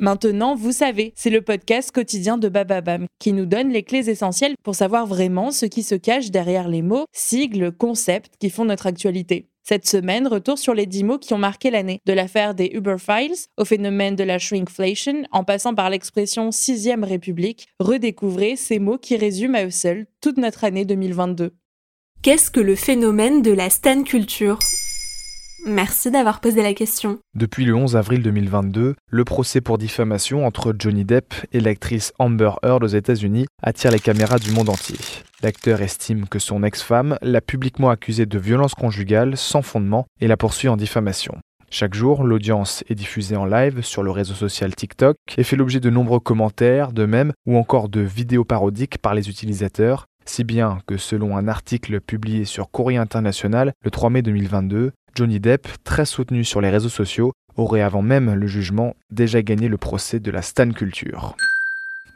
Maintenant, vous savez, c'est le podcast quotidien de Bababam qui nous donne les clés essentielles pour savoir vraiment ce qui se cache derrière les mots, sigles, concepts qui font notre actualité. Cette semaine, retour sur les dix mots qui ont marqué l'année, de l'affaire des Uber Files au phénomène de la shrinkflation, en passant par l'expression sixième république, redécouvrez ces mots qui résument à eux seuls toute notre année 2022. Qu'est-ce que le phénomène de la stan culture? Merci d'avoir posé la question. Depuis le 11 avril 2022, le procès pour diffamation entre Johnny Depp et l'actrice Amber Heard aux États-Unis attire les caméras du monde entier. L'acteur estime que son ex-femme l'a publiquement accusé de violence conjugale sans fondement et la poursuit en diffamation. Chaque jour, l'audience est diffusée en live sur le réseau social TikTok et fait l'objet de nombreux commentaires, de mèmes ou encore de vidéos parodiques par les utilisateurs, si bien que selon un article publié sur Courrier International le 3 mai 2022, Johnny Depp, très soutenu sur les réseaux sociaux, aurait avant même le jugement déjà gagné le procès de la Stan Culture.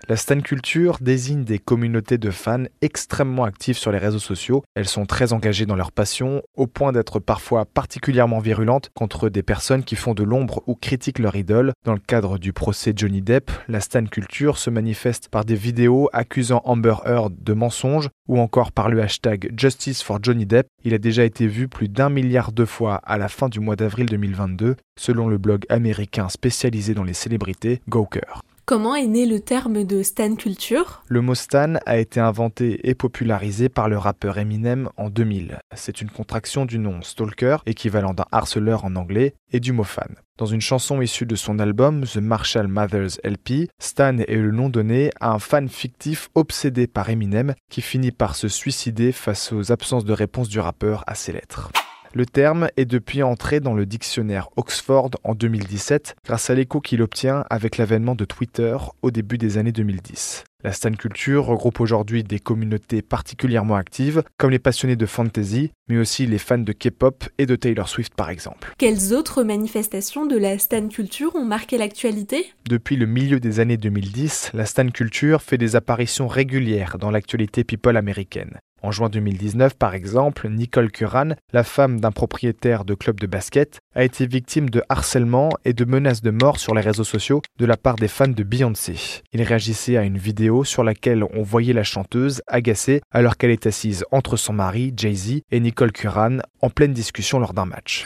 La stan culture désigne des communautés de fans extrêmement actives sur les réseaux sociaux. Elles sont très engagées dans leur passion, au point d'être parfois particulièrement virulentes contre des personnes qui font de l'ombre ou critiquent leur idole. Dans le cadre du procès Johnny Depp, la stan culture se manifeste par des vidéos accusant Amber Heard de mensonges ou encore par le hashtag Justice for Johnny Depp. Il a déjà été vu plus d'un milliard de fois à la fin du mois d'avril 2022, selon le blog américain spécialisé dans les célébrités Gawker. Comment est né le terme de stan culture? Le mot stan a été inventé et popularisé par le rappeur Eminem en 2000. C'est une contraction du nom stalker, équivalent d'un harceleur en anglais, et du mot fan. Dans une chanson issue de son album The Marshall Mathers LP, Stan est le nom donné à un fan fictif obsédé par Eminem qui finit par se suicider face aux absences de réponse du rappeur à ses lettres. Le terme est depuis entré dans le dictionnaire Oxford en 2017 grâce à l'écho qu'il obtient avec l'avènement de Twitter au début des années 2010. La stan culture regroupe aujourd'hui des communautés particulièrement actives, comme les passionnés de fantasy, mais aussi les fans de K-pop et de Taylor Swift par exemple. Quelles autres manifestations de la stan culture ont marqué l'actualité? Depuis le milieu des années 2010, la stan culture fait des apparitions régulières dans l'actualité people américaine. En juin 2019, par exemple, Nicole Curran, la femme d'un propriétaire de club de basket, a été victime de harcèlement et de menaces de mort sur les réseaux sociaux de la part des fans de Beyoncé. Il réagissait à une vidéo sur laquelle on voyait la chanteuse agacée alors qu'elle est assise entre son mari, Jay-Z, et Nicole Curran en pleine discussion lors d'un match.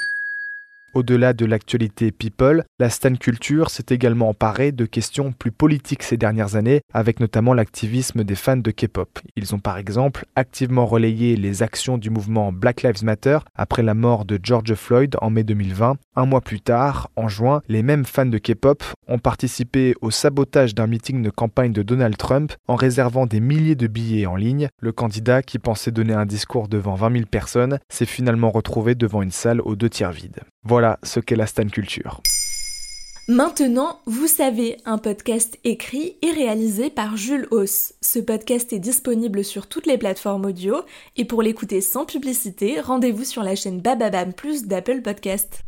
Au-delà de l'actualité people, la stan culture s'est également emparée de questions plus politiques ces dernières années, avec notamment l'activisme des fans de K-pop. Ils ont par exemple activement relayé les actions du mouvement Black Lives Matter après la mort de George Floyd en mai 2020. Un mois plus tard, en juin, les mêmes fans de K-pop ont participé au sabotage d'un meeting de campagne de Donald Trump en réservant des milliers de billets en ligne. Le candidat, qui pensait donner un discours devant 20 000 personnes, s'est finalement retrouvé devant une salle aux deux tiers vide. Voilà ce qu'est la stan culture. Maintenant, vous savez, un podcast écrit et réalisé par Jules Hauss. Ce podcast est disponible sur toutes les plateformes audio et pour l'écouter sans publicité, rendez-vous sur la chaîne Bababam Plus d'Apple Podcast.